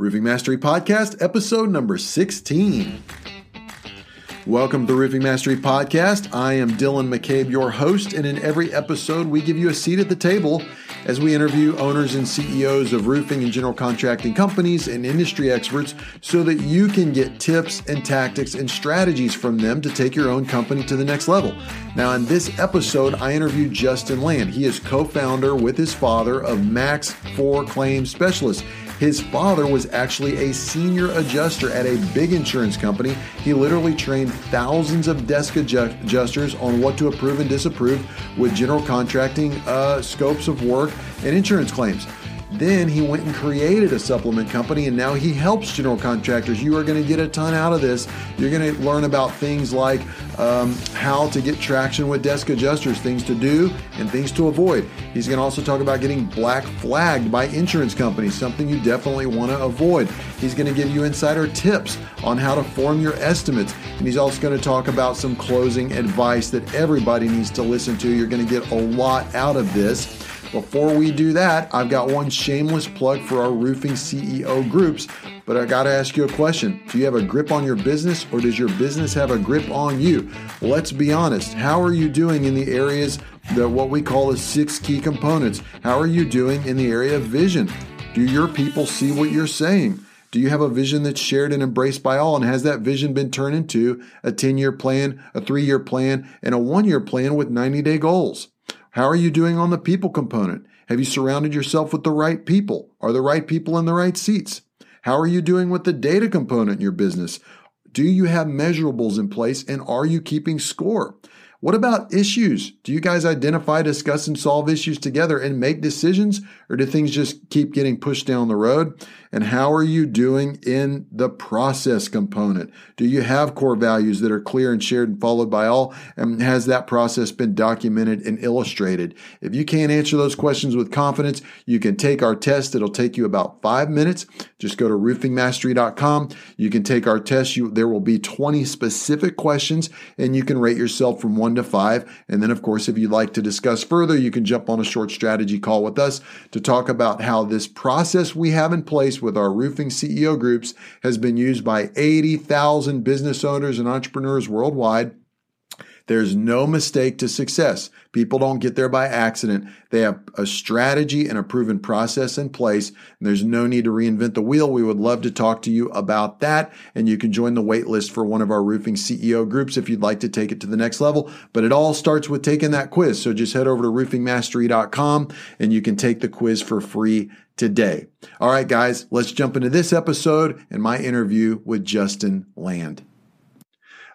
Roofing Mastery Podcast, episode number 16. Welcome to the Roofing Mastery Podcast. I am Dylan McCabe, your host, and in every episode, we give you a seat at the table as we interview owners and CEOs of roofing and general contracting companies and industry experts so that you can get tips and tactics and strategies from them to take your own company to the next level. Now, in this episode, I interviewed Justin Land. He is co founder with his father of Max 4 Claim Specialists. His father was actually a senior adjuster at a big insurance company. He literally trained thousands of desk adjusters on what to approve and disapprove with general contracting uh, scopes of work and insurance claims. Then he went and created a supplement company, and now he helps general contractors. You are going to get a ton out of this. You're going to learn about things like um, how to get traction with desk adjusters, things to do and things to avoid. He's going to also talk about getting black flagged by insurance companies, something you definitely want to avoid. He's going to give you insider tips on how to form your estimates, and he's also going to talk about some closing advice that everybody needs to listen to. You're going to get a lot out of this. Before we do that, I've got one shameless plug for our roofing CEO groups. But I got to ask you a question. Do you have a grip on your business or does your business have a grip on you? Let's be honest. How are you doing in the areas that what we call the six key components? How are you doing in the area of vision? Do your people see what you're saying? Do you have a vision that's shared and embraced by all? And has that vision been turned into a 10 year plan, a three year plan, and a one year plan with 90 day goals? How are you doing on the people component? Have you surrounded yourself with the right people? Are the right people in the right seats? How are you doing with the data component in your business? Do you have measurables in place and are you keeping score? What about issues? Do you guys identify, discuss, and solve issues together and make decisions, or do things just keep getting pushed down the road? And how are you doing in the process component? Do you have core values that are clear and shared and followed by all? And has that process been documented and illustrated? If you can't answer those questions with confidence, you can take our test. It'll take you about five minutes. Just go to roofingmastery.com. You can take our test. You, there will be 20 specific questions and you can rate yourself from one to five. And then, of course, if you'd like to discuss further, you can jump on a short strategy call with us to talk about how this process we have in place with our roofing CEO groups has been used by 80,000 business owners and entrepreneurs worldwide. There's no mistake to success. People don't get there by accident. They have a strategy and a proven process in place. And there's no need to reinvent the wheel. We would love to talk to you about that. And you can join the wait list for one of our roofing CEO groups if you'd like to take it to the next level. But it all starts with taking that quiz. So just head over to roofingmastery.com and you can take the quiz for free today. All right, guys, let's jump into this episode and my interview with Justin Land.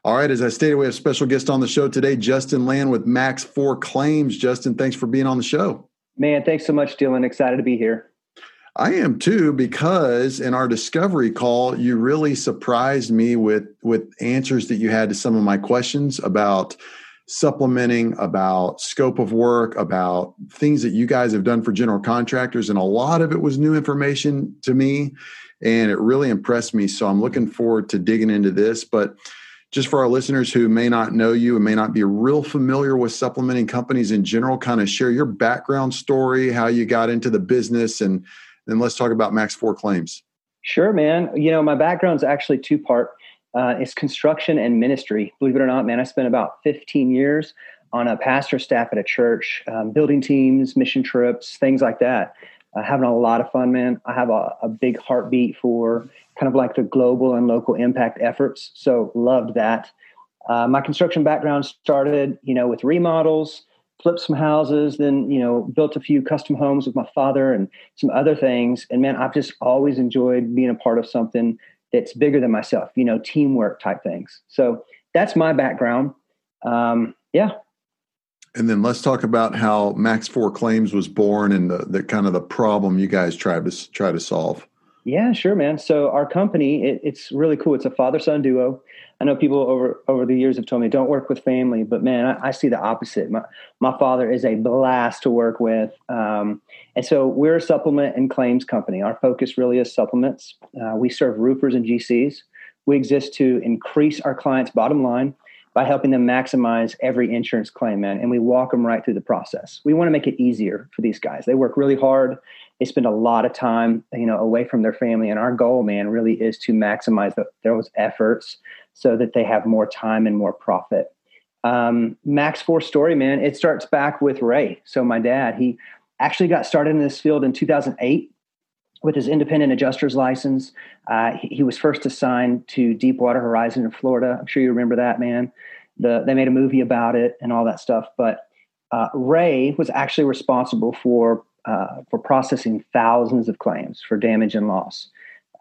All right, as I stated, we have a special guest on the show today, Justin Land with Max 4 Claims. Justin, thanks for being on the show. Man, thanks so much, Dylan. Excited to be here. I am too because in our discovery call, you really surprised me with with answers that you had to some of my questions about supplementing, about scope of work, about things that you guys have done for general contractors. And a lot of it was new information to me. And it really impressed me. So I'm looking forward to digging into this. But just for our listeners who may not know you and may not be real familiar with supplementing companies in general, kind of share your background story, how you got into the business, and then let's talk about Max 4 Claims. Sure, man. You know, my background is actually two part uh, is construction and ministry. Believe it or not, man, I spent about 15 years on a pastor staff at a church, um, building teams, mission trips, things like that. Uh, having a lot of fun, man. I have a, a, big heartbeat for kind of like the global and local impact efforts. So loved that. Uh, my construction background started, you know, with remodels, flipped some houses, then you know, built a few custom homes with my father and some other things. And man, I've just always enjoyed being a part of something that's bigger than myself, you know, teamwork type things. So that's my background. Um, yeah. And then let's talk about how Max Four Claims was born and the, the kind of the problem you guys try to try to solve. Yeah, sure, man. So our company, it, it's really cool. It's a father-son duo. I know people over over the years have told me don't work with family, but man, I, I see the opposite. My my father is a blast to work with, um, and so we're a supplement and claims company. Our focus really is supplements. Uh, we serve roofers and GCs. We exist to increase our clients' bottom line by helping them maximize every insurance claim, man. And we walk them right through the process. We want to make it easier for these guys. They work really hard they spend a lot of time, you know, away from their family. And our goal, man, really is to maximize the, those efforts so that they have more time and more profit. Um, Max Four story, man, it starts back with Ray. So my dad, he actually got started in this field in 2008 with his independent adjuster's license. Uh, he, he, was first assigned to Deepwater Horizon in Florida. I'm sure you remember that, man. The, they made a movie about it and all that stuff. But uh, Ray was actually responsible for uh, for processing thousands of claims for damage and loss.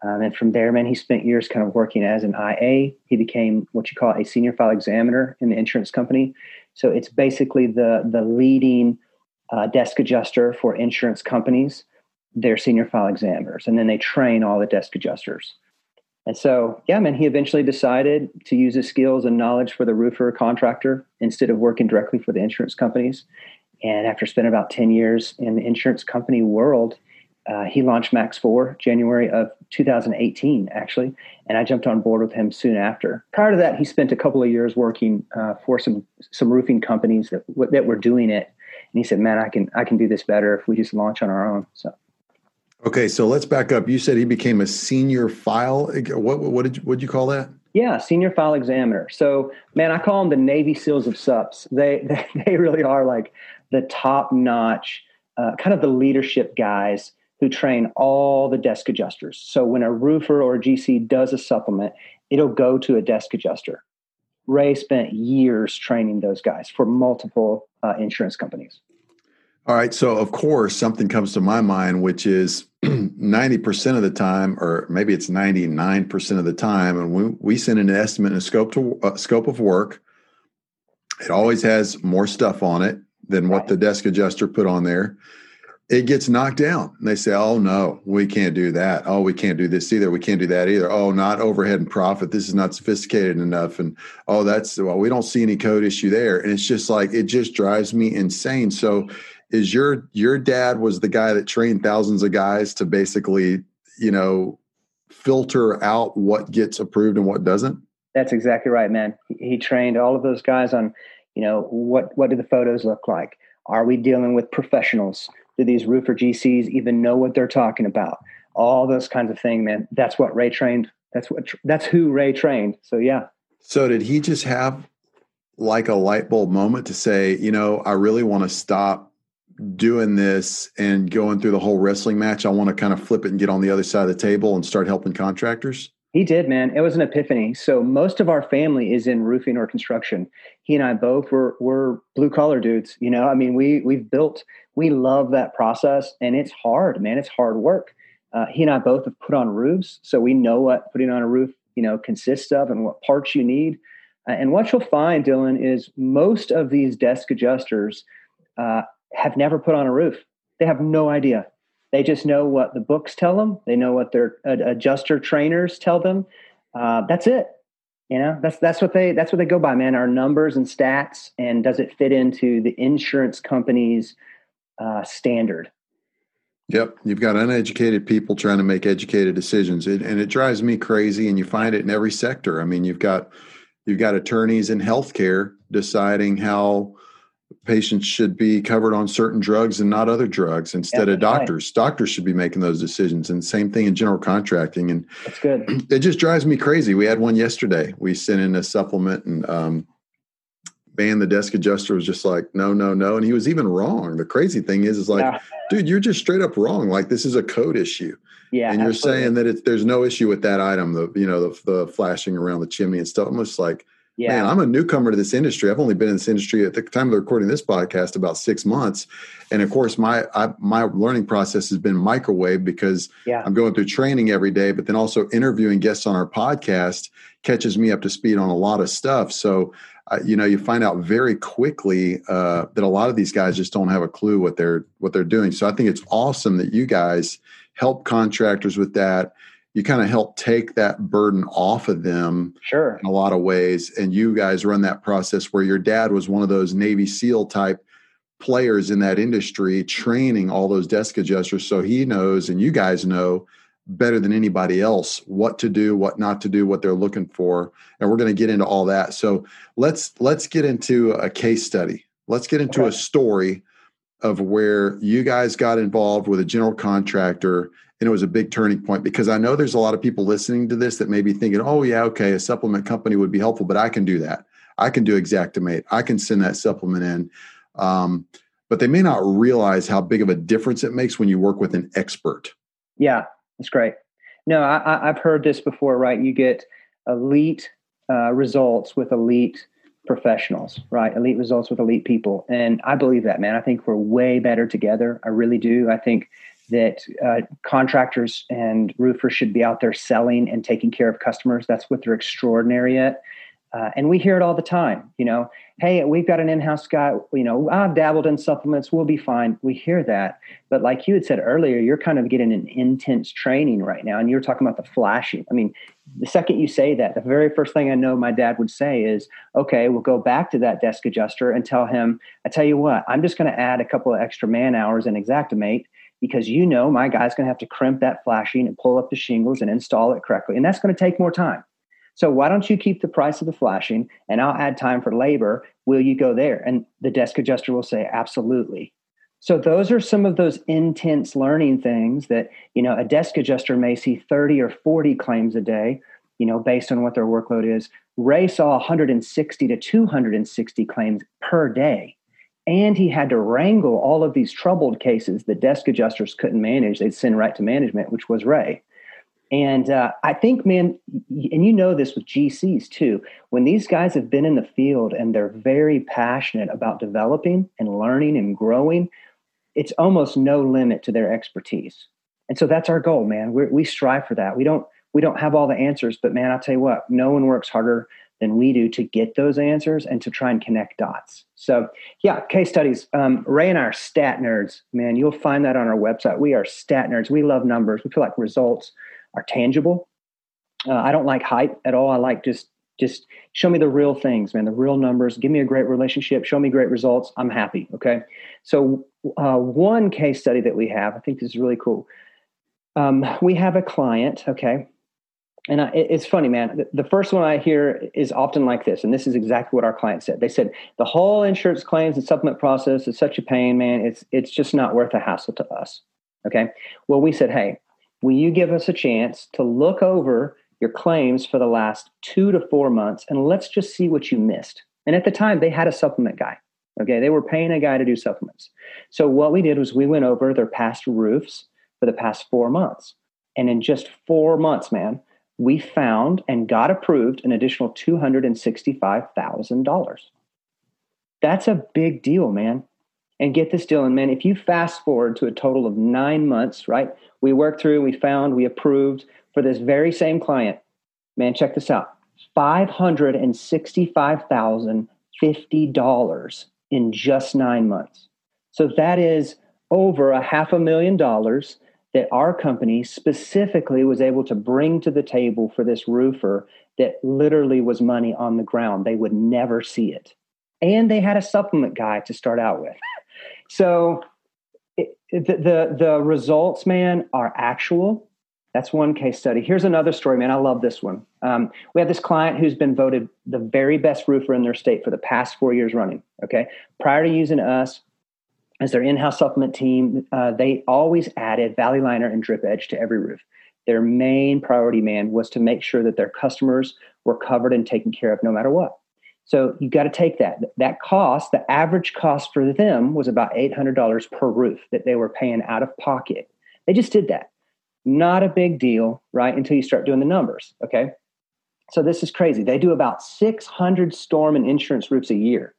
Um, and from there, man, he spent years kind of working as an IA. He became what you call a senior file examiner in the insurance company. So it's basically the the leading uh, desk adjuster for insurance companies. They're senior file examiners, and then they train all the desk adjusters. And so, yeah, man, he eventually decided to use his skills and knowledge for the roofer contractor instead of working directly for the insurance companies. And after spending about 10 years in the insurance company world, uh, he launched Max 4 January of 2018, actually, and I jumped on board with him soon after. Prior to that, he spent a couple of years working uh, for some some roofing companies that that were doing it, and he said, "Man, I can I can do this better if we just launch on our own." So, okay, so let's back up. You said he became a senior file. What what did you, what did you call that? Yeah, senior file examiner. So, man, I call them the Navy SEALs of SUPs. They they, they really are like the top notch, uh, kind of the leadership guys who train all the desk adjusters. So when a roofer or a GC does a supplement, it'll go to a desk adjuster. Ray spent years training those guys for multiple uh, insurance companies. All right. So, of course, something comes to my mind, which is 90% of the time, or maybe it's 99% of the time, and we, we send an estimate and a scope, to, uh, scope of work. It always has more stuff on it than what the desk adjuster put on there it gets knocked down. And they say, oh, no, we can't do that. Oh, we can't do this either. We can't do that either. Oh, not overhead and profit. This is not sophisticated enough. And oh, that's, well, we don't see any code issue there. And it's just like, it just drives me insane. So, is your your dad was the guy that trained thousands of guys to basically you know filter out what gets approved and what doesn't that's exactly right man he trained all of those guys on you know what what do the photos look like are we dealing with professionals do these roofer GCs even know what they're talking about? All those kinds of things, man. That's what Ray trained. That's what that's who Ray trained. So yeah. So did he just have like a light bulb moment to say, you know, I really want to stop doing this and going through the whole wrestling match. I want to kind of flip it and get on the other side of the table and start helping contractors? He did, man. It was an epiphany. So most of our family is in roofing or construction. He and I both were were blue collar dudes. You know, I mean, we we've built. We love that process, and it's hard, man. It's hard work. Uh, he and I both have put on roofs, so we know what putting on a roof, you know, consists of and what parts you need. Uh, and what you'll find, Dylan, is most of these desk adjusters uh, have never put on a roof. They have no idea. They just know what the books tell them. They know what their adjuster trainers tell them. Uh, that's it. You know, that's that's what they that's what they go by, man. Our numbers and stats, and does it fit into the insurance company's uh, standard? Yep, you've got uneducated people trying to make educated decisions, it, and it drives me crazy. And you find it in every sector. I mean, you've got you've got attorneys in healthcare deciding how patients should be covered on certain drugs and not other drugs instead yeah, of doctors. Right. Doctors should be making those decisions. And same thing in general contracting. And that's good. It just drives me crazy. We had one yesterday. We sent in a supplement and um man, the desk adjuster was just like, no, no, no. And he was even wrong. The crazy thing is, is like, yeah. dude, you're just straight up wrong. Like this is a code issue. Yeah. And you're absolutely. saying that it's, there's no issue with that item, the, you know, the, the flashing around the chimney and stuff. I'm just like, yeah. Man, I'm a newcomer to this industry. I've only been in this industry at the time of the recording this podcast about six months, and of course, my I, my learning process has been microwave because yeah. I'm going through training every day, but then also interviewing guests on our podcast catches me up to speed on a lot of stuff. So, uh, you know, you find out very quickly uh, that a lot of these guys just don't have a clue what they're what they're doing. So, I think it's awesome that you guys help contractors with that you kind of help take that burden off of them sure. in a lot of ways. And you guys run that process where your dad was one of those navy seal type players in that industry training all those desk adjusters. So he knows and you guys know better than anybody else what to do what not to do what they're looking for. And we're going to get into all that. So let's let's get into a case study. Let's get into okay. a story of where you guys got involved with a general contractor and it was a big turning point because I know there's a lot of people listening to this that may be thinking, oh, yeah, okay, a supplement company would be helpful, but I can do that. I can do Xactimate. I can send that supplement in. Um, but they may not realize how big of a difference it makes when you work with an expert. Yeah, that's great. No, I, have heard this before, right? You get elite uh, results with elite professionals, right? Elite results with elite people. And I believe that, man. I think we're way better together. I really do. I think that uh, contractors and roofers should be out there selling and taking care of customers. That's what they're extraordinary at. Uh, and we hear it all the time, you know, hey, we've got an in-house guy, you know, I've dabbled in supplements, we'll be fine. We hear that. But like you had said earlier, you're kind of getting an intense training right now. And you're talking about the flashing. I mean, the second you say that, the very first thing I know my dad would say is, okay, we'll go back to that desk adjuster and tell him, I tell you what, I'm just going to add a couple of extra man hours in Xactimate because you know my guy's going to have to crimp that flashing and pull up the shingles and install it correctly. And that's going to take more time. So why don't you keep the price of the flashing and I'll add time for labor? Will you go there? And the desk adjuster will say, absolutely. So those are some of those intense learning things that, you know, a desk adjuster may see 30 or 40 claims a day, you know, based on what their workload is. Ray saw 160 to 260 claims per day. And he had to wrangle all of these troubled cases that desk adjusters couldn't manage. They'd send right to management, which was Ray. And uh, I think, man, and you know this with GCs too, when these guys have been in the field and they're very passionate about developing and learning and growing, it's almost no limit to their expertise. And so that's our goal, man. We're, we strive for that. We don't we don't have all the answers, but man, I'll tell you what, no one works harder than we do to get those answers and to try and connect dots. So, yeah, case studies. Um, Ray and I are stat nerds, man. You'll find that on our website. We are stat nerds. We love numbers. We feel like results are tangible. Uh, I don't like hype at all. I like just just show me the real things, man, the real numbers. Give me a great relationship. Show me great results. I'm happy. Okay. So uh, one case study that we have, I think this is really cool. Um, we have a client. Okay. And I, it's funny, man. The first one I hear is often like this, and this is exactly what our client said. They said the whole insurance claims and supplement process is such a pain, man. It's it's just not worth the hassle to us. Okay. Well, we said, hey, will you give us a chance to look over your claims for the last two to four months and let's just see what you missed? And at the time, they had a supplement guy. Okay, they were paying a guy to do supplements. So what we did was we went over their past roofs for the past four months. And in just four months, man, we found and got approved an additional $265,000. That's a big deal, man. And get this deal, and man, if you fast forward to a total of nine months, right? We worked through, we found, we approved for this very same client. Man, check this out $565,050 in just nine months. So that is over a half a million dollars that our company specifically was able to bring to the table for this roofer that literally was money on the ground. They would never see it. And they had a supplement guy to start out with. So it, the, the, the results, man, are actual. That's one case study. Here's another story, man. I love this one. Um, we have this client who's been voted the very best roofer in their state for the past four years running. Okay. Prior to using us as their in house supplement team, uh, they always added Valley Liner and Drip Edge to every roof. Their main priority, man, was to make sure that their customers were covered and taken care of no matter what. So you got to take that. That cost, the average cost for them was about $800 per roof that they were paying out of pocket. They just did that. Not a big deal, right? Until you start doing the numbers. Okay. So this is crazy. They do about 600 storm and insurance roofs a year.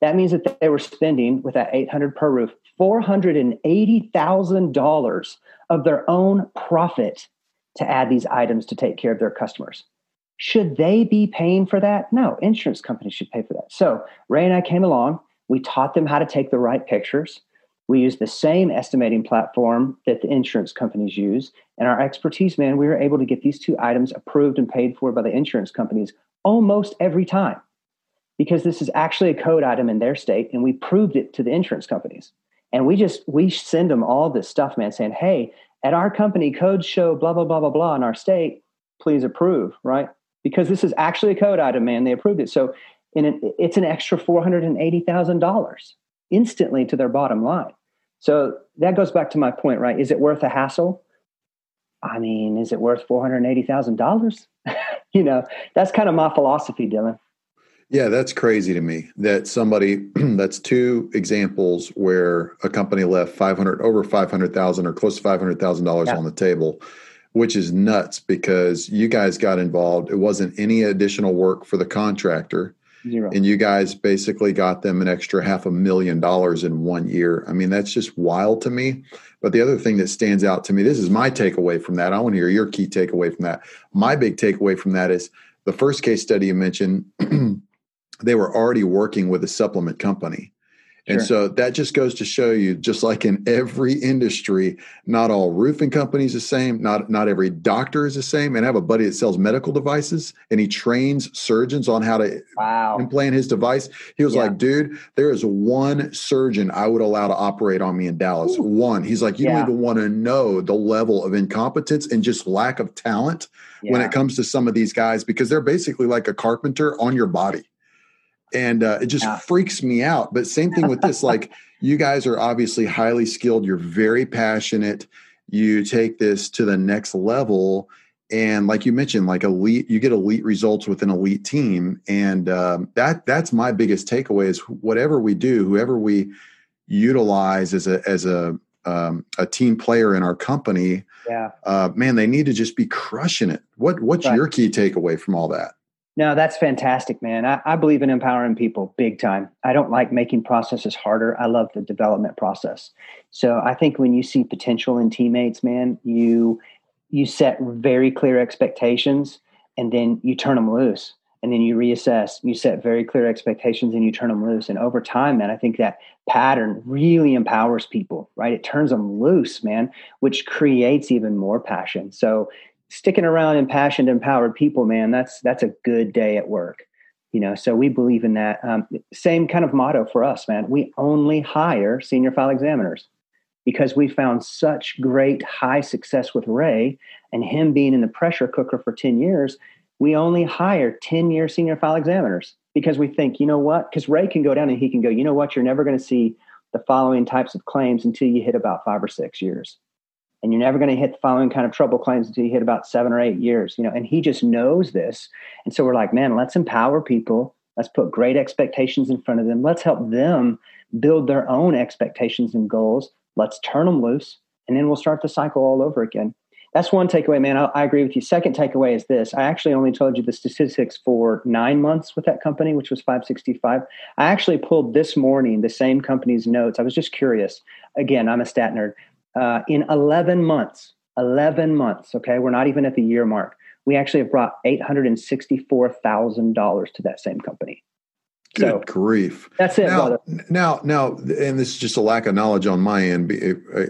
That means that they were spending with that 800 per roof, $480,000 of their own profit to add these items to take care of their customers. Should they be paying for that? No, insurance companies should pay for that. So Ray and I came along. We taught them how to take the right pictures. We used the same estimating platform that the insurance companies use. And our expertise, man, we were able to get these two items approved and paid for by the insurance companies almost every time because this is actually a code item in their state and we proved it to the insurance companies. And we just, we send them all this stuff, man, saying, hey, at our company, codes show blah, blah, blah, blah, blah in our state. Please approve, right? because this is actually a code item, man. They approved it. So in an, it's an extra $480,000 instantly to their bottom line. So that goes back to my point, right? Is it worth a hassle? I mean, is it worth four hundred eighty thousand dollars? you know, that's kind of my philosophy, Dylan. Yeah, that's crazy to me that somebody that's two examples where a company left 500 over 500,000 or close to $500,000 yeah. on the table, which is nuts because you guys got involved. It wasn't any additional work for the contractor. Zero. And you guys basically got them an extra half a million dollars in one year. I mean, that's just wild to me. But the other thing that stands out to me, this is my takeaway from that. I want to hear your key takeaway from that. My big takeaway from that is the first case study you mentioned they were already working with a supplement company. And so that just goes to show you, just like in every industry, not all roofing companies the same. Not not every doctor is the same. And I have a buddy that sells medical devices, and he trains surgeons on how to wow. implant his device. He was yeah. like, "Dude, there is one surgeon I would allow to operate on me in Dallas. Ooh. One." He's like, "You yeah. don't even want to know the level of incompetence and just lack of talent yeah. when it comes to some of these guys because they're basically like a carpenter on your body." And uh, it just yeah. freaks me out. But same thing with this. like you guys are obviously highly skilled. You're very passionate. You take this to the next level, and like you mentioned, like elite, you get elite results with an elite team, and um, that that's my biggest takeaway is whatever we do, whoever we utilize as a as a um, a team player in our company, yeah, uh, man, they need to just be crushing it. What what's right. your key takeaway from all that? No, that's fantastic, man. I, I, believe in empowering people big time. I don't like making processes harder. I love the development process. So I think when you see potential in teammates, man, you you set very clear expectations and then you turn them loose and then you reassess. You set very clear expectations and you turn them loose. And over time, man, I think that pattern really empowers people, right? It turns them loose, man, which creates even more passion. So sticking around impassioned, empowered people, man, that's that's a good day at work. You know, so we believe in that. Um, same kind of motto for us, man. We only hire senior file examiners because we found such great high success with Ray and him being in the pressure cooker for 10 years. We only hire 10 year senior file examiners because we think, you know what? Because Ray can go down and he can go, you know what? You're never going to see the following types of claims until you hit about five or six years and you're never going to hit the following kind of trouble claims until you hit about seven or eight years you know and he just knows this. And so we're like man let's empower people. Let's put great expectations in front of them. Let's help them build their own expectations and goals. Let's turn them loose and then we'll start the cycle all over again. That's one takeaway man. I, I agree with you. Second takeaway is this. I actually only told you the statistics for nine months with that company which was 565 i actually pulled this morning the same company's notes. I was just curious. Again i'm a stat nerd uh, in 11 months, 11 months, okay, we're not even at the year mark, we actually have brought $864,000 to that same company. Good so, grief. That's it. Now, brother. now, now, and this is just a lack of knowledge on my end.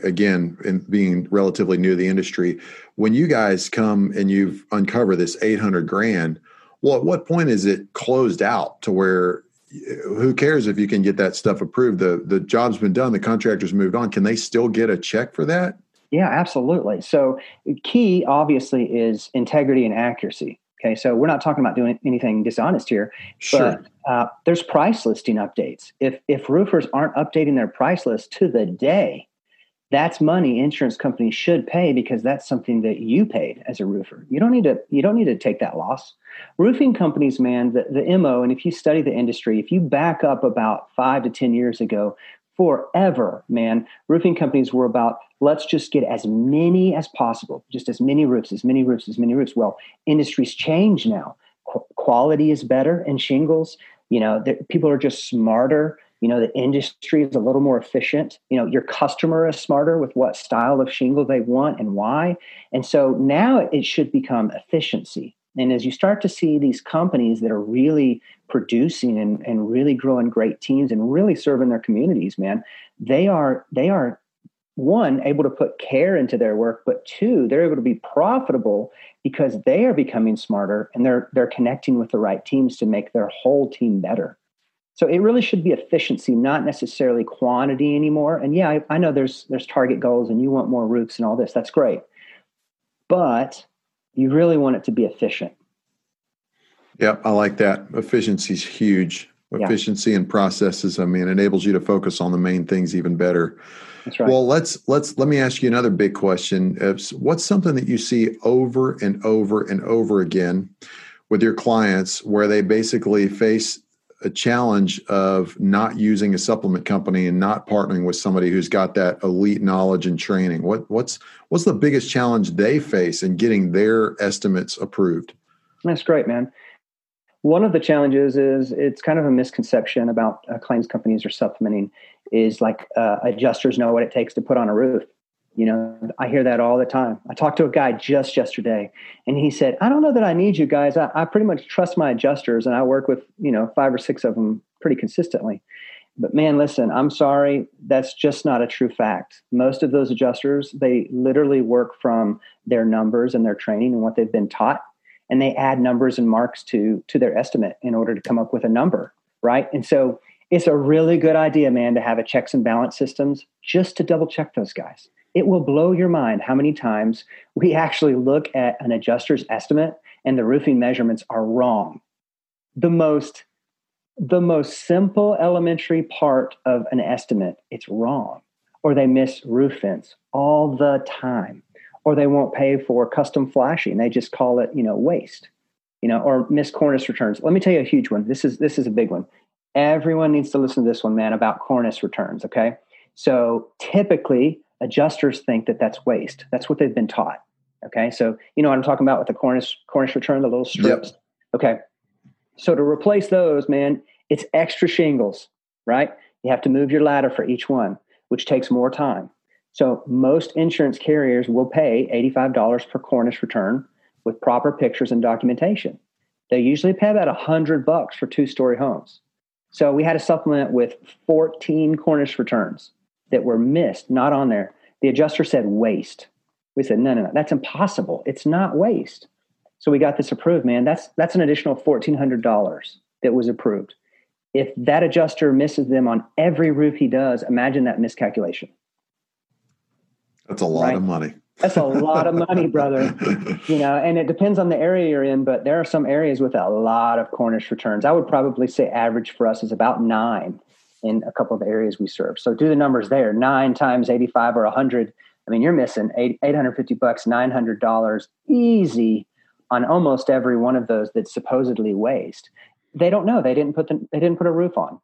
Again, in being relatively new to the industry, when you guys come and you've uncovered this 800 grand, well, at what point is it closed out to where who cares if you can get that stuff approved? The the job's been done, the contractor's moved on. Can they still get a check for that? Yeah, absolutely. So key obviously is integrity and accuracy. Okay, so we're not talking about doing anything dishonest here, sure. but uh, there's price listing updates. If if roofers aren't updating their price list to the day, that's money insurance companies should pay because that's something that you paid as a roofer. You don't need to you don't need to take that loss. Roofing companies, man, the, the MO, and if you study the industry, if you back up about five to 10 years ago, forever, man, roofing companies were about let's just get as many as possible, just as many roofs, as many roofs, as many roofs. Well, industries change now. Qu- quality is better in shingles. You know, people are just smarter you know the industry is a little more efficient. You know your customer is smarter with what style of shingle they want and why. And so now it should become efficiency. And as you start to see these companies that are really producing and, and really growing great teams and really serving their communities man they are they are one able to put care into their work but two they're able to be profitable because they are becoming smarter and they're they're connecting with the right teams to make their whole team better so it really should be efficiency, not necessarily quantity anymore. And yeah, I, I know there's there's target goals and you want more roofs and all this. That's great. But you really want it to be efficient. Yep, I like that. Efficiency is huge. efficiency yeah. and processes. I mean, enables you to focus on the main things even better. That's right. Well, let's let's let me ask you another big question. what's something that you see over and over and over again with your clients where they basically face a challenge of not using a supplement company and not partnering with somebody who's got that elite knowledge and training? What what's what's the biggest challenge they face in getting their estimates approved? That's great, man. One of the challenges is it's kind of a misconception about uh, claims companies or supplementing is like uh, adjusters know what it takes to put on a roof. You know, I hear that all the time. I talked to a guy just yesterday, and he said, "I don't know that I need you guys. I, I pretty much trust my adjusters, and I work with you know five or six of them pretty consistently." But man, listen, I'm sorry, that's just not a true fact. Most of those adjusters, they literally work from their numbers and their training and what they've been taught, and they add numbers and marks to to their estimate in order to come up with a number, right? And so it's a really good idea, man, to have a checks and balance systems just to double check those guys it will blow your mind how many times we actually look at an adjuster's estimate and the roofing measurements are wrong. The most the most simple elementary part of an estimate, it's wrong. Or they miss roof vents all the time. Or they won't pay for custom flashing. They just call it, you know, waste. You know, or miss cornice returns. Let me tell you a huge one. This is this is a big one. Everyone needs to listen to this one, man, about cornice returns. Okay. So typically adjusters think that that's waste. That's what they've been taught. Okay. So, you know what I'm talking about with the Cornish Cornish return, the little strips. Yep. Okay. So to replace those, man, it's extra shingles, right? You have to move your ladder for each one, which takes more time. So most insurance carriers will pay $85 per Cornish return with proper pictures and documentation. They usually pay about a hundred bucks for two story homes. So we had a supplement with 14 Cornish returns that were missed, not on there. The adjuster said waste. We said, no, no, no, that's impossible. It's not waste. So we got this approved, man. That's that's an additional fourteen hundred dollars that was approved. If that adjuster misses them on every roof he does, imagine that miscalculation. That's a lot right? of money. That's a lot of money, brother. You know, and it depends on the area you're in, but there are some areas with a lot of Cornish returns. I would probably say average for us is about nine in a couple of the areas we serve. So do the numbers there. Nine times 85 or 100. I mean, you're missing 850 bucks, $900 easy on almost every one of those that's supposedly waste. They don't know. They didn't put the, they didn't put a roof on.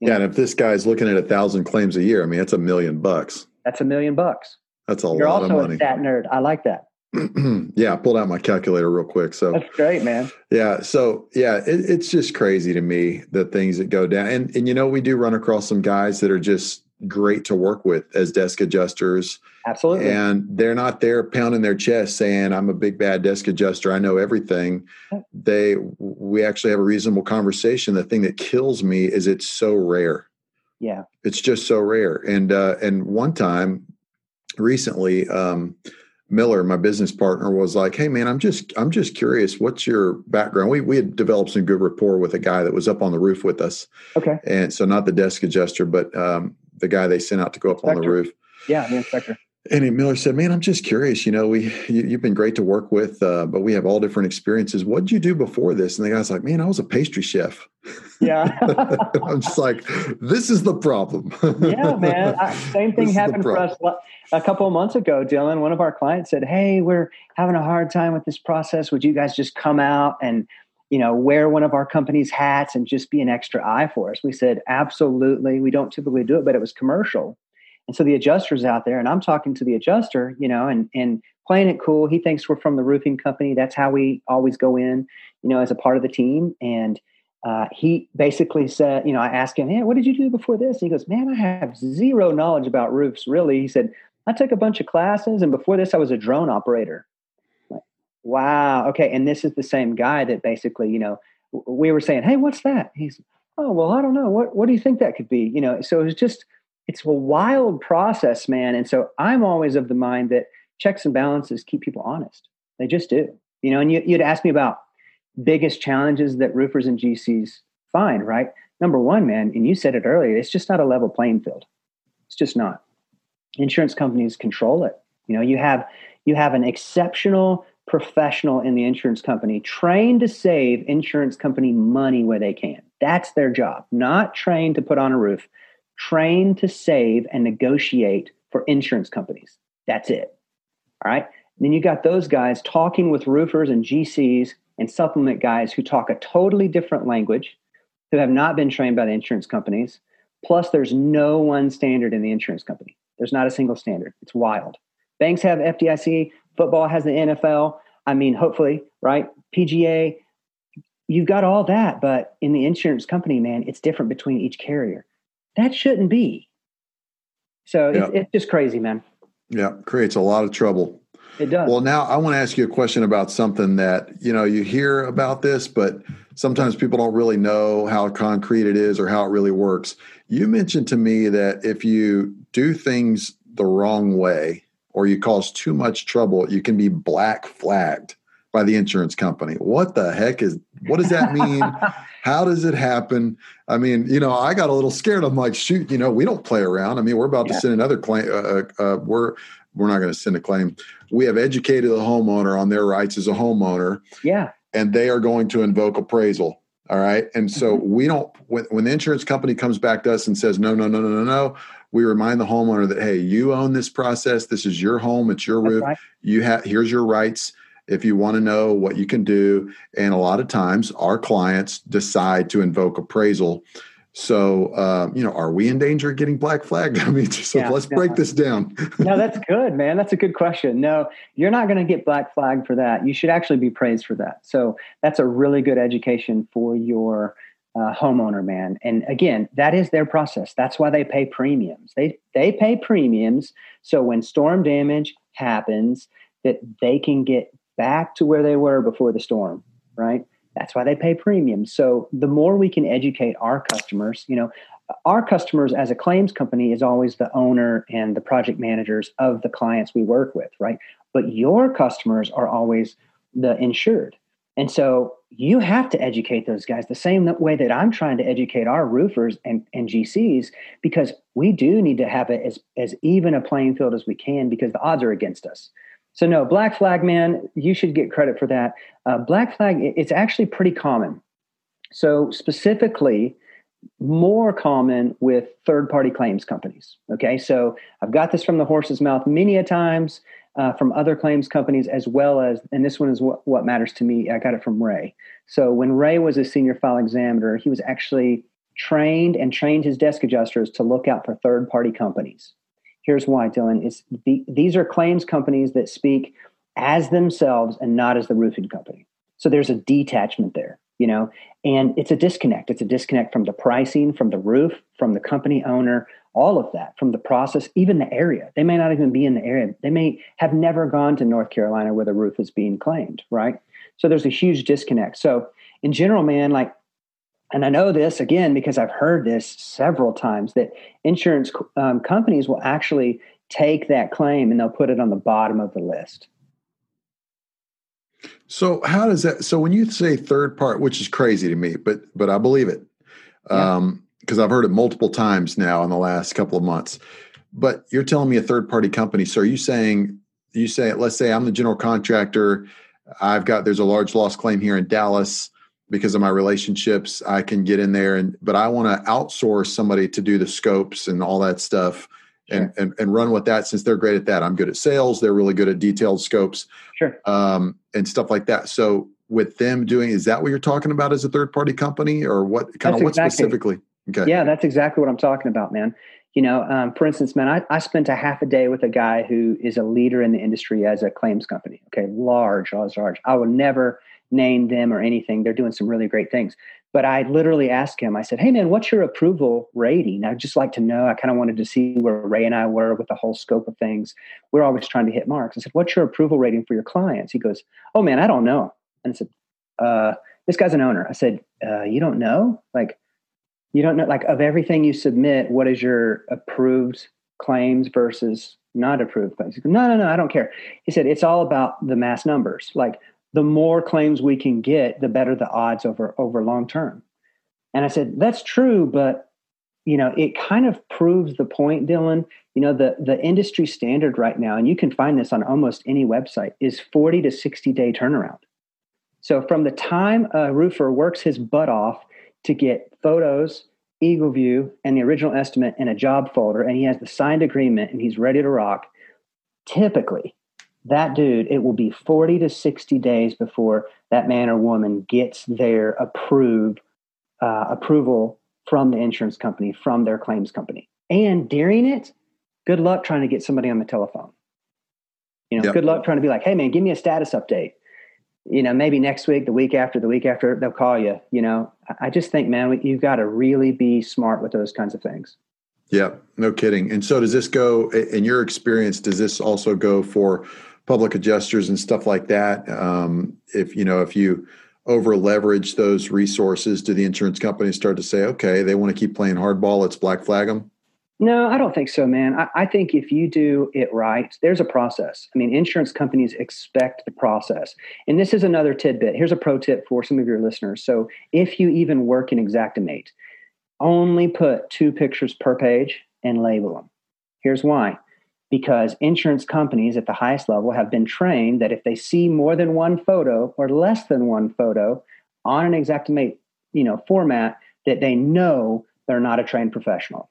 Yeah, know? and if this guy's looking at a thousand claims a year, I mean, that's a million bucks. That's a million bucks. That's a You're lot of money. You're also a stat nerd. I like that. yeah, I pulled out my calculator real quick. So that's great, man. Yeah. So yeah, it, it's just crazy to me the things that go down. And and you know, we do run across some guys that are just great to work with as desk adjusters. Absolutely. And they're not there pounding their chest saying, I'm a big bad desk adjuster. I know everything. They we actually have a reasonable conversation. The thing that kills me is it's so rare. Yeah. It's just so rare. And uh and one time recently, um, Miller, my business partner, was like, "Hey, man, I'm just I'm just curious. What's your background?" We we had developed some good rapport with a guy that was up on the roof with us. Okay. And so not the desk adjuster, but um, the guy they sent out to go up inspector. on the roof. Yeah, the inspector. And Miller said, "Man, I'm just curious. You know, we you, have been great to work with, uh, but we have all different experiences. What did you do before this?" And the guy's like, "Man, I was a pastry chef." Yeah, I'm just like, this is the problem. yeah, man. I, same thing happened for us a couple of months ago. Dylan, one of our clients said, "Hey, we're having a hard time with this process. Would you guys just come out and?" you know, wear one of our company's hats and just be an extra eye for us. We said, absolutely. We don't typically do it, but it was commercial. And so the adjuster's out there, and I'm talking to the adjuster, you know, and and playing it cool. He thinks we're from the roofing company. That's how we always go in, you know, as a part of the team. And uh, he basically said, you know, I asked him, hey, what did you do before this? And he goes, man, I have zero knowledge about roofs, really. He said, I took a bunch of classes, and before this, I was a drone operator. Like, wow, okay. And this is the same guy that basically, you know, we were saying, hey, what's that? He's, oh, well, I don't know. What what do you think that could be? You know, so it was just it's a wild process, man. And so I'm always of the mind that checks and balances keep people honest. They just do. You know, and you, you'd ask me about biggest challenges that roofers and GCs find, right? Number one, man, and you said it earlier, it's just not a level playing field. It's just not. Insurance companies control it. You know, you have you have an exceptional professional in the insurance company trained to save insurance company money where they can That's their job, not trained to put on a roof, trained to save and negotiate for insurance companies. That's it. All right. And then you got those guys talking with roofers and GCs and supplement guys who talk a totally different language, who have not been trained by the insurance companies. Plus, there's no one standard in the insurance company. There's not a single standard. It's wild. Banks have FDIC, football has the NFL. I mean, hopefully, right? PGA, you've got all that, but in the insurance company, man, it's different between each carrier. That shouldn't be. So yeah. it's, it's just crazy, man. Yeah, creates a lot of trouble. It does. Well, now I want to ask you a question about something that, you know, you hear about this, but sometimes people don't really know how concrete it is or how it really works. You mentioned to me that if you do things the wrong way or you cause too much trouble, you can be black flagged by the insurance company. What the heck is what does that mean? How does it happen? I mean, you know, I got a little scared. I'm like, shoot, you know, we don't play around. I mean, we're about yeah. to send another claim. Uh, uh, uh we're we're not going to send a claim. We have educated the homeowner on their rights as a homeowner. Yeah. And they are going to invoke appraisal. All right. And so mm-hmm. we don't, when, when the insurance company comes back to us and says, no, no, no, no, no, no, we remind the homeowner that, hey, you own this process. This is your home. It's your roof. Right. You have, here's your rights if you want to know what you can do. And a lot of times our clients decide to invoke appraisal so, uh, you know, are we in danger of getting black flagged? I mean, so yeah, let's break this down. no, that's good, man. That's a good question. No, you're not going to get black flagged for that. You should actually be praised for that. So, that's a really good education for your uh, homeowner, man. And again, that is their process. That's why they pay premiums. They they pay premiums so when storm damage happens, that they can get back to where they were before the storm, right? That's why they pay premiums. So the more we can educate our customers, you know, our customers as a claims company is always the owner and the project managers of the clients we work with, right? But your customers are always the insured. And so you have to educate those guys the same way that I'm trying to educate our roofers and, and GCs because we do need to have it as, as even a playing field as we can because the odds are against us. So no, Black Flag, man, you should get credit for that. Uh, Black Flag, it's actually pretty common. So specifically, more common with third-party claims companies. Okay, so I've got this from the horse's mouth many a times uh, from other claims companies as well as, and this one is what, what matters to me. I got it from Ray. So when Ray was a senior file examiner, he was actually trained and trained his desk adjusters to look out for third-party companies. Here's why, Dylan. It's the, these are claims companies that speak as themselves and not as the roofing company. So there's a detachment there, you know, and it's a disconnect. It's a disconnect from the pricing, from the roof, from the company owner, all of that, from the process, even the area. They may not even be in the area. They may have never gone to North Carolina where the roof is being claimed, right? So there's a huge disconnect. So in general, man, like and I know this again because I've heard this several times that insurance um, companies will actually take that claim and they'll put it on the bottom of the list. So how does that? So when you say third part, which is crazy to me, but but I believe it because um, I've heard it multiple times now in the last couple of months. But you're telling me a third party company. So are you saying you say let's say I'm the general contractor. I've got there's a large loss claim here in Dallas because of my relationships i can get in there and but i want to outsource somebody to do the scopes and all that stuff and, and and run with that since they're great at that. I'm good at sales. They're really good at detailed scopes sure. um, and stuff like that. So with them doing is that what you're talking about as a third party company or what kind that's of what exactly. specifically? Okay. Yeah that's exactly what i'm talking about man. You know um, for instance man I, I spent a half a day with a guy who is a leader in the industry as a claims company okay? Large large large. I would never name them or anything. They're doing some really great things. But I literally asked him, I said, Hey man, what's your approval rating? I'd just like to know. I kind of wanted to see where Ray and I were with the whole scope of things. We're always trying to hit marks. I said, What's your approval rating for your clients? He goes, Oh man, I don't know. And I said, uh, this guy's an owner. I said, uh, you don't know? Like, you don't know, like, of everything you submit, what is your approved claims versus not approved claims? Goes, no, no, no, I don't care. He said, it's all about the mass numbers. Like, the more claims we can get, the better the odds over over long term. And I said, that's true, but you know, it kind of proves the point, Dylan. You know, the the industry standard right now, and you can find this on almost any website, is 40 to 60 day turnaround. So from the time a roofer works his butt off to get photos, Eagle View, and the original estimate in a job folder, and he has the signed agreement and he's ready to rock, typically that dude, it will be 40 to 60 days before that man or woman gets their approved uh, approval from the insurance company, from their claims company. And during it, good luck trying to get somebody on the telephone. You know, yep. good luck trying to be like, hey man, give me a status update. You know, maybe next week, the week after, the week after, they'll call you. You know, I just think, man, you've got to really be smart with those kinds of things. Yeah, no kidding. And so, does this go in your experience? Does this also go for public adjusters and stuff like that? Um, if you know, if you over leverage those resources, do the insurance companies start to say, okay, they want to keep playing hardball, let's black flag them? No, I don't think so, man. I, I, think if you do it right, there's a process. I mean, insurance companies expect the process. And this is another tidbit. Here's a pro tip for some of your listeners. So if you even work in Xactimate, only put two pictures per page and label them. Here's why. Because insurance companies at the highest level have been trained that if they see more than one photo or less than one photo on an Xactimate, you know, format, that they know they're not a trained professional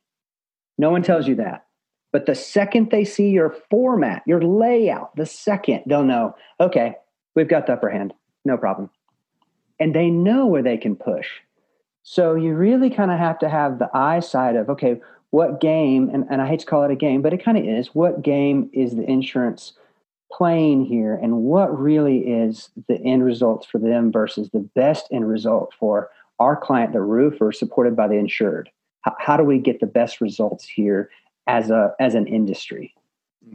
no one tells you that. But the second they see your format, your layout, the second they'll know, okay, we've got the upper hand, no problem. And they know where they can push. So you really kind of have to have the eyesight of, okay, what game, and, and I hate to call it a game, but it kind of is, what game is the insurance playing here and what really is the end result for them versus the best end result for our client, the roofer, supported by the insured? how, how do we get the best results here as a as an industry?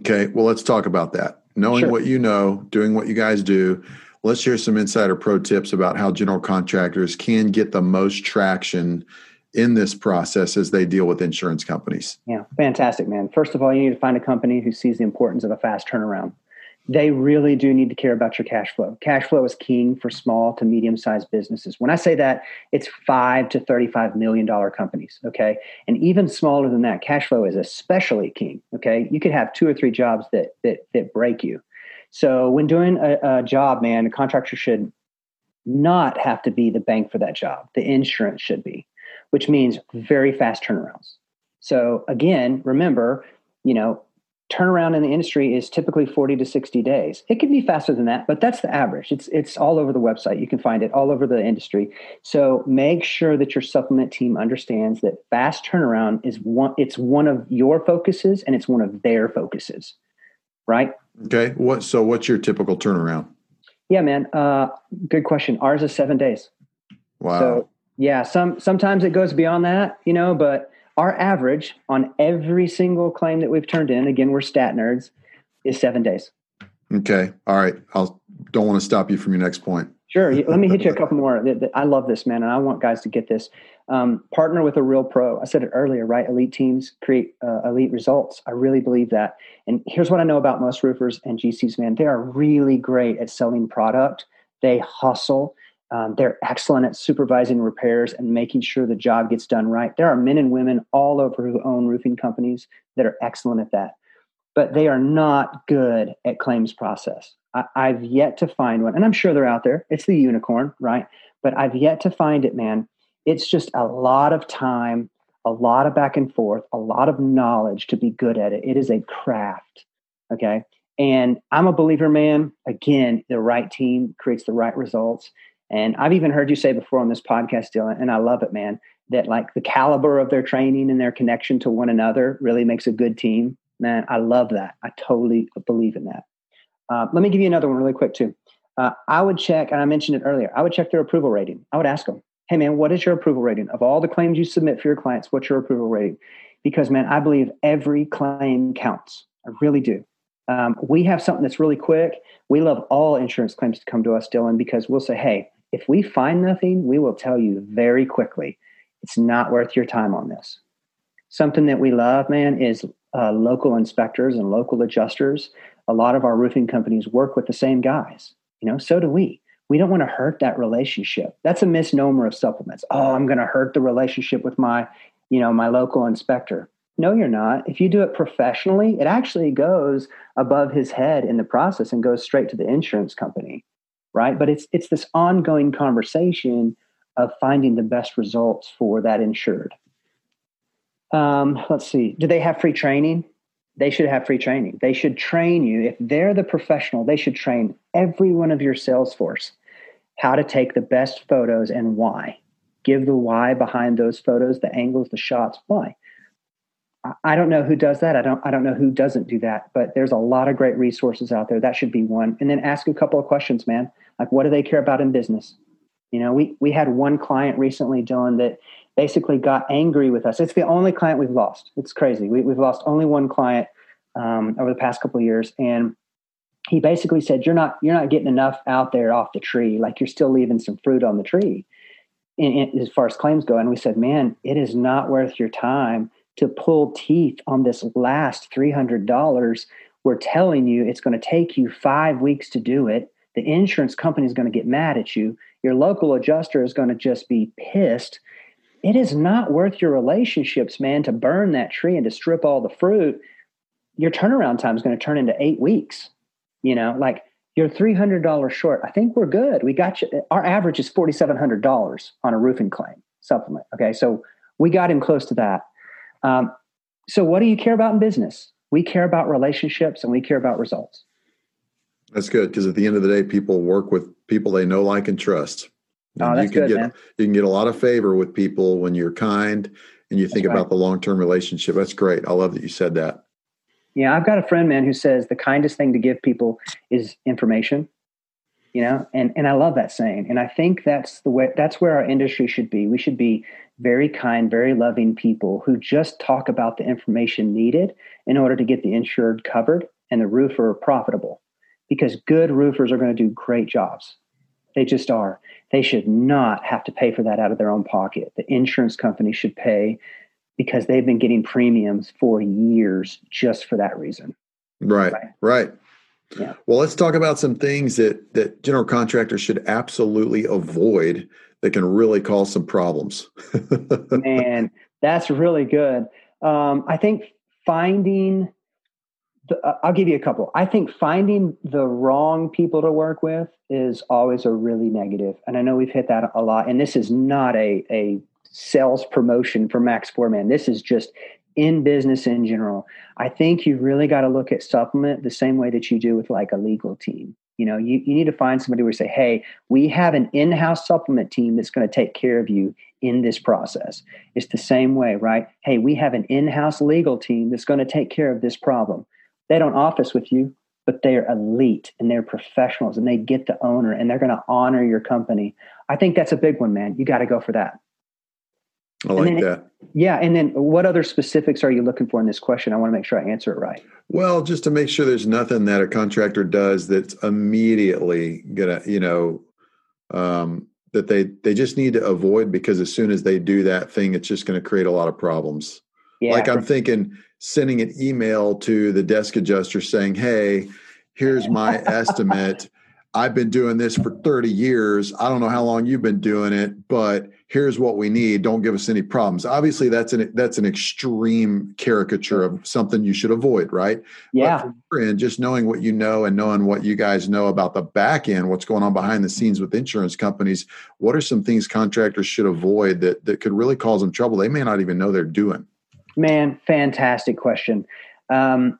Okay, well, let's talk about that. Knowing sure. what you know, doing what you guys do, let's share some insider pro tips about how general contractors can get the most traction in this process as they deal with insurance companies. Yeah, fantastic, man. First of all, you need to find a company who sees the importance of a fast turnaround they really do need to care about your cash flow. Cash flow is king for small to medium sized businesses. When I say that, it's five to $35 million companies. Okay. And even smaller than that, cash flow is especially king. Okay. You could have two or three jobs that, that, that break you. So when doing a, a job, man, a contractor should not have to be the bank for that job. The insurance should be, which means very fast turnarounds. So again, remember, you know, turnaround in the industry is typically 40 to 60 days. It can be faster than that, but that's the average. It's it's all over the website. You can find it all over the industry. So make sure that your supplement team understands that fast turnaround is one it's one of your focuses and it's one of their focuses. Right? Okay. What so what's your typical turnaround? Yeah, man. Uh, good question. Ours is 7 days. Wow. So, yeah, some sometimes it goes beyond that, you know, but our average on every single claim that we've turned in, again, we're stat nerds, is seven days. Okay. All right. I'll don't want to stop you from your next point. Sure. Let me hit you a couple more. I love this, man, and I want guys to get this. Um, partner with a real pro. I said it earlier, right? Elite teams create uh, elite results. I really believe that. And here's what I know about most roofers and GCs, man. They are really great at selling product. They hustle. Um, they're excellent at supervising repairs and making sure the job gets done right. There are men and women all over who own roofing companies that are excellent at that, but they are not good at claims process. I, I've yet to find one, and I'm sure they're out there. It's the unicorn, right? But I've yet to find it, man. It's just a lot of time, a lot of back and forth, a lot of knowledge to be good at it. It is a craft, okay? And I'm a believer, man. Again, the right team creates the right results. And I've even heard you say before on this podcast, Dylan, and I love it, man, that like the caliber of their training and their connection to one another really makes a good team. Man, I love that. I totally believe in that. Uh, let me give you another one really quick, too. Uh, I would check, and I mentioned it earlier, I would check their approval rating. I would ask them, hey, man, what is your approval rating? Of all the claims you submit for your clients, what's your approval rating? Because, man, I believe every claim counts. I really do. Um, we have something that's really quick. We love all insurance claims to come to us, Dylan, because we'll say, hey, if we find nothing, we will tell you very quickly it's not worth your time on this. Something that we love, man, is uh, local inspectors and local adjusters. A lot of our roofing companies work with the same guys. You know, so do we. We don't want to hurt that relationship. That's a misnomer of supplements. Oh, I'm going to hurt the relationship with my, you know, my local inspector. No, you're not. If you do it professionally, it actually goes above his head in the process and goes straight to the insurance company right? But it's it's this ongoing conversation of finding the best results for that insured. Um, let's see. Do they have free training? They should have free training. They should train you. If they're the professional, they should train every one of your sales force how to take the best photos and why. Give the why behind those photos, the angles, the shots. Why? I don't know who does that. I don't. I don't know who doesn't do that. But there's a lot of great resources out there. That should be one. And then ask a couple of questions, man. Like, what do they care about in business? You know, we we had one client recently, Dylan, that basically got angry with us. It's the only client we've lost. It's crazy. We, have lost only one client um, over the past couple of years, and he basically said, "You're not you're not getting enough out there off the tree. Like you're still leaving some fruit on the tree." In, in, as far as claims go, and we said, "Man, it is not worth your time to pull teeth on this last three hundred dollars." We're telling you it's going to take you five weeks to do it. The insurance company is going to get mad at you. Your local adjuster is going to just be pissed. It is not worth your relationships, man, to burn that tree and to strip all the fruit. Your turnaround time is going to turn into eight weeks. You know, like you're $300 short. I think we're good. We got you. Our average is $4,700 on a roofing claim supplement. Okay. So we got him close to that. Um, so what do you care about in business? We care about relationships and we care about results. That's good because at the end of the day, people work with people they know, like, and trust. And oh, that's you can good, get man. you can get a lot of favor with people when you're kind and you think right. about the long term relationship. That's great. I love that you said that. Yeah, I've got a friend, man, who says the kindest thing to give people is information. You know, and and I love that saying, and I think that's the way that's where our industry should be. We should be very kind, very loving people who just talk about the information needed in order to get the insured covered and the roofer profitable because good roofers are going to do great jobs. They just are. They should not have to pay for that out of their own pocket. The insurance company should pay because they've been getting premiums for years just for that reason. Right. Right. right. Yeah. Well, let's talk about some things that that general contractors should absolutely avoid that can really cause some problems. Man, that's really good. Um, I think finding the, uh, I'll give you a couple. I think finding the wrong people to work with is always a really negative. negative, and I know we've hit that a lot. And this is not a a sales promotion for Max Foreman. This is just in business in general. I think you really got to look at supplement the same way that you do with like a legal team. You know, you, you need to find somebody where you say, hey, we have an in house supplement team that's going to take care of you in this process. It's the same way, right? Hey, we have an in house legal team that's going to take care of this problem. They don't office with you, but they're elite and they're professionals and they get the owner and they're going to honor your company. I think that's a big one, man. You got to go for that. I like then, that. Yeah. And then what other specifics are you looking for in this question? I want to make sure I answer it right. Well, just to make sure there's nothing that a contractor does that's immediately gonna, you know, um, that they they just need to avoid because as soon as they do that thing, it's just going to create a lot of problems. Yeah, like I'm thinking sending an email to the desk adjuster saying, "Hey, here's my estimate. I've been doing this for 30 years. I don't know how long you've been doing it, but here's what we need. Don't give us any problems." Obviously, that's an that's an extreme caricature of something you should avoid, right? Yeah. And just knowing what you know and knowing what you guys know about the back end, what's going on behind the scenes with insurance companies, what are some things contractors should avoid that that could really cause them trouble? They may not even know they're doing. Man, fantastic question. Um,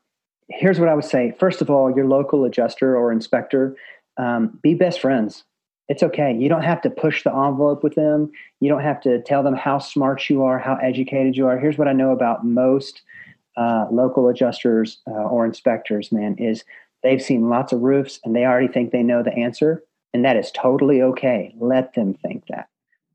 here's what I would say. First of all, your local adjuster or inspector, um, be best friends. It's okay. You don't have to push the envelope with them. You don't have to tell them how smart you are, how educated you are. Here's what I know about most uh, local adjusters uh, or inspectors, man, is they've seen lots of roofs and they already think they know the answer. And that is totally okay. Let them think that.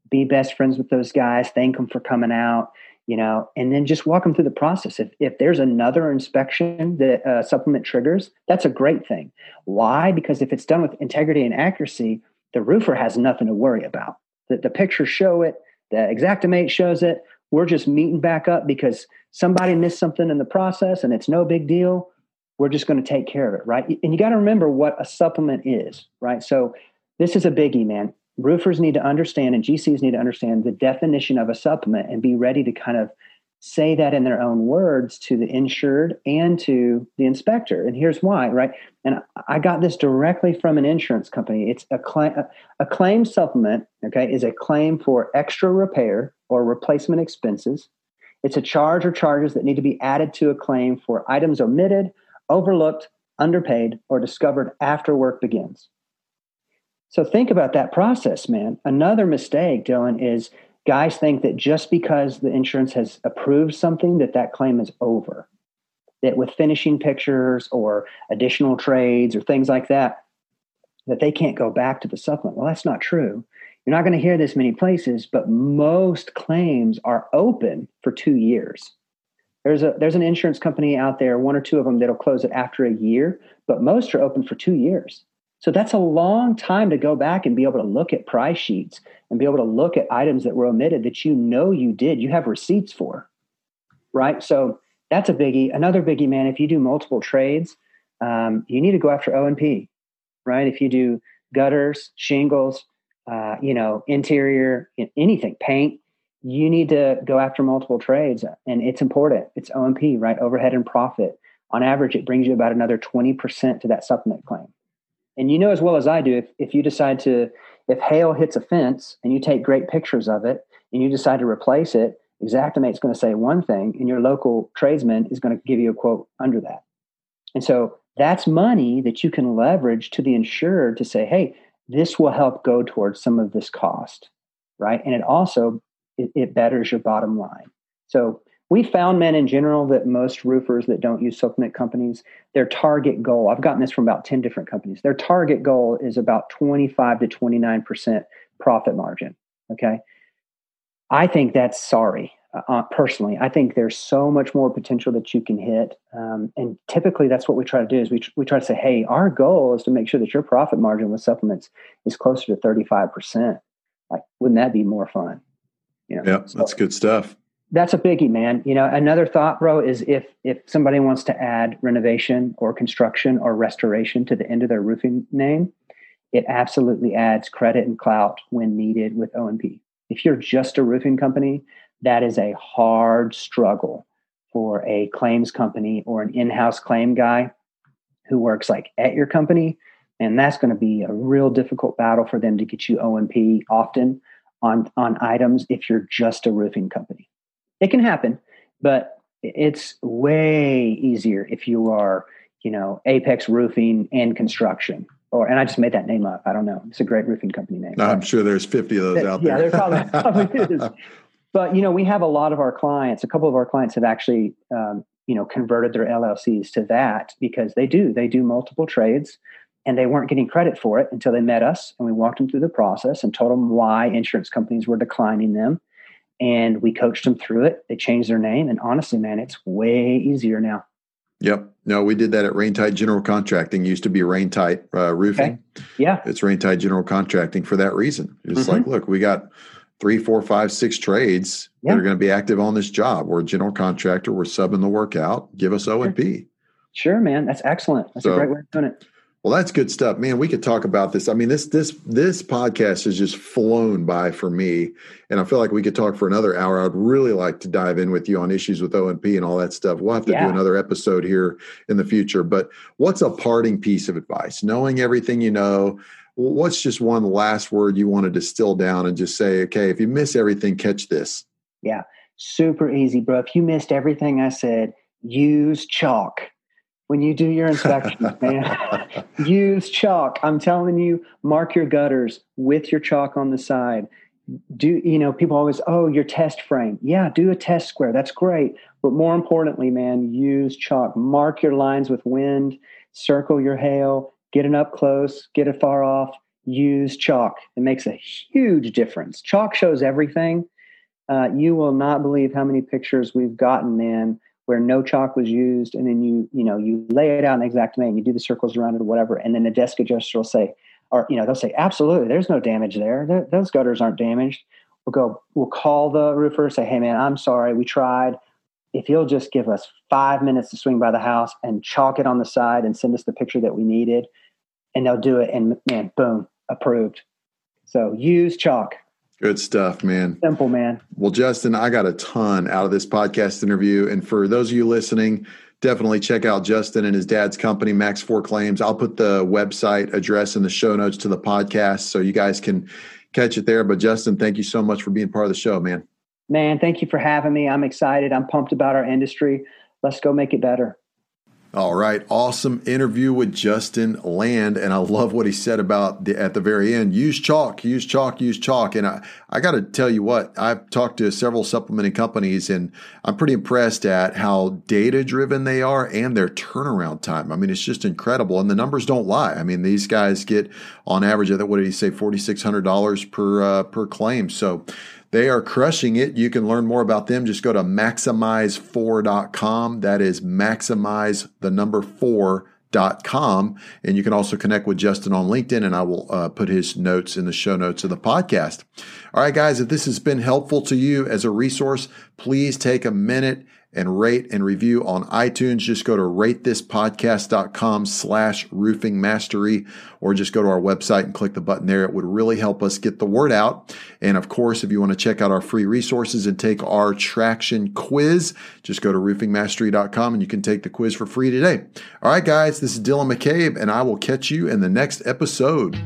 Be best friends with those guys. Thank them for coming out you know, and then just walk them through the process. If, if there's another inspection that uh, supplement triggers, that's a great thing. Why? Because if it's done with integrity and accuracy, the roofer has nothing to worry about. The, the pictures show it, the Xactimate shows it. We're just meeting back up because somebody missed something in the process and it's no big deal. We're just going to take care of it, right? And you got to remember what a supplement is, right? So this is a biggie, man roofers need to understand and GCs need to understand the definition of a supplement and be ready to kind of say that in their own words to the insured and to the inspector. And here's why, right? And I got this directly from an insurance company. It's a claim, a claim supplement, okay, is a claim for extra repair or replacement expenses. It's a charge or charges that need to be added to a claim for items omitted, overlooked, underpaid, or discovered after work begins. So think about that process, man. Another mistake, Dylan, is guys think that just because the insurance has approved something that that claim is over. That with finishing pictures or additional trades or things like that that they can't go back to the supplement. Well that's not true. You're not going to hear this many places but most claims are open for two years. There's a there's an insurance company out there one or two of them that'll close it after a year but most are open for two years so that's a long time to go back and be able to look at price sheets and be able to look at items that were omitted that you know you did, you have receipts for. Right. So that's a biggie. Another biggie, man, if you do multiple trades, um, you need to go after O and P, right? If you do gutters, shingles, uh, you know, interior, anything, paint, you need to go after multiple trades, and it's important. It's O and P, right? Overhead and profit. On average, it brings you about another twenty percent to that supplement claim. And you know as well as I do, if, if you decide to, if hail hits a fence and you take great pictures of it and you decide to replace it, Xactimate's going to say one thing and your local tradesman is going to give you a quote under that. And so that's money that you can leverage to the insured to say, hey, this will help go towards some of this cost, right? And it also, it, it betters your bottom line. So we found men in general that most roofers that don't use supplement companies their target goal i've gotten this from about 10 different companies their target goal is about 25 to 29% profit margin okay? I think that's sorry uh, personally. I think there's so much more potential that you can hit um, and typically that's what we try to do is we, we try to say hey our goal is to make sure that your profit margin with supplements is closer to 35% like wouldn't that be more fun? You know, yeah so, that's good stuff that's a biggie, man. You know, another thought, bro, is if if somebody wants to add renovation or construction or restoration to the end of their roofing name, it absolutely adds credit and clout when needed with O&P. If you're just a roofing company, that is a hard struggle for a claims company or an in-house claim guy who works like at your company, and that's going to be a real difficult battle for them to get you O&P often on on items if you're just a roofing company. It can happen, but it's way easier if you are, you know, Apex Roofing and Construction. Or, and I just made that name up. I don't know. It's a great roofing company name. I'm sure there's 50 of those out there. Yeah, there probably, probably is. But you know, we have a lot of our clients. A couple of our clients have actually, um, you know, converted their LLCs to that because they do. They do multiple trades, and they weren't getting credit for it until they met us, and we walked them through the process and told them why insurance companies were declining them and we coached them through it. They changed their name, and honestly, man, it's way easier now. Yep. No, we did that at Rain Tight General Contracting. Used to be Rain Tight uh, Roofing. Okay. Yeah. It's Rain Tight General Contracting for that reason. It's mm-hmm. like, look, we got three, four, five, six trades yeah. that are going to be active on this job. We're a general contractor. We're subbing the work out. Give us O and P. Sure, man. That's excellent. That's so, a great way of doing it. Well, that's good stuff, man. We could talk about this. I mean, this this this podcast has just flown by for me, and I feel like we could talk for another hour. I'd really like to dive in with you on issues with O and P and all that stuff. We'll have to yeah. do another episode here in the future. But what's a parting piece of advice? Knowing everything you know, what's just one last word you want to distill down and just say, okay, if you miss everything, catch this. Yeah, super easy, bro. If you missed everything I said, use chalk when you do your inspections, man. Use chalk. I'm telling you, mark your gutters with your chalk on the side. Do you know people always, oh, your test frame. Yeah, do a test square. That's great. But more importantly, man, use chalk. Mark your lines with wind, circle your hail, get it up close, get it far off. Use chalk. It makes a huge difference. Chalk shows everything. Uh, you will not believe how many pictures we've gotten, man, where no chalk was used, and then you you know you lay it out in Xactimate and you do the circles around it or whatever, and then the desk adjuster will say, or you know they'll say, absolutely, there's no damage there. They're, those gutters aren't damaged. We'll go, we'll call the roofer, say, hey man, I'm sorry, we tried. If you'll just give us five minutes to swing by the house and chalk it on the side and send us the picture that we needed, and they'll do it, and man, boom, approved. So use chalk. Good stuff, man. Simple, man. Well, Justin, I got a ton out of this podcast interview. And for those of you listening, definitely check out Justin and his dad's company, Max Four Claims. I'll put the website address in the show notes to the podcast so you guys can catch it there. But Justin, thank you so much for being part of the show, man. Man, thank you for having me. I'm excited. I'm pumped about our industry. Let's go make it better. All right, awesome interview with Justin Land, and I love what he said about the, at the very end. Use chalk, use chalk, use chalk. And I, I got to tell you what, I've talked to several supplementing companies, and I'm pretty impressed at how data driven they are and their turnaround time. I mean, it's just incredible, and the numbers don't lie. I mean, these guys get on average, I think, what did he say, forty six hundred dollars per uh, per claim. So they are crushing it. You can learn more about them. Just go to maximize4.com. That is maximize the number 4.com. And you can also connect with Justin on LinkedIn, and I will uh, put his notes in the show notes of the podcast. All right, guys, if this has been helpful to you as a resource, please take a minute and rate and review on iTunes. Just go to ratethispodcast.com slash roofing mastery, or just go to our website and click the button there. It would really help us get the word out. And of course, if you want to check out our free resources and take our traction quiz, just go to roofingmastery.com and you can take the quiz for free today. All right, guys, this is Dylan McCabe, and I will catch you in the next episode.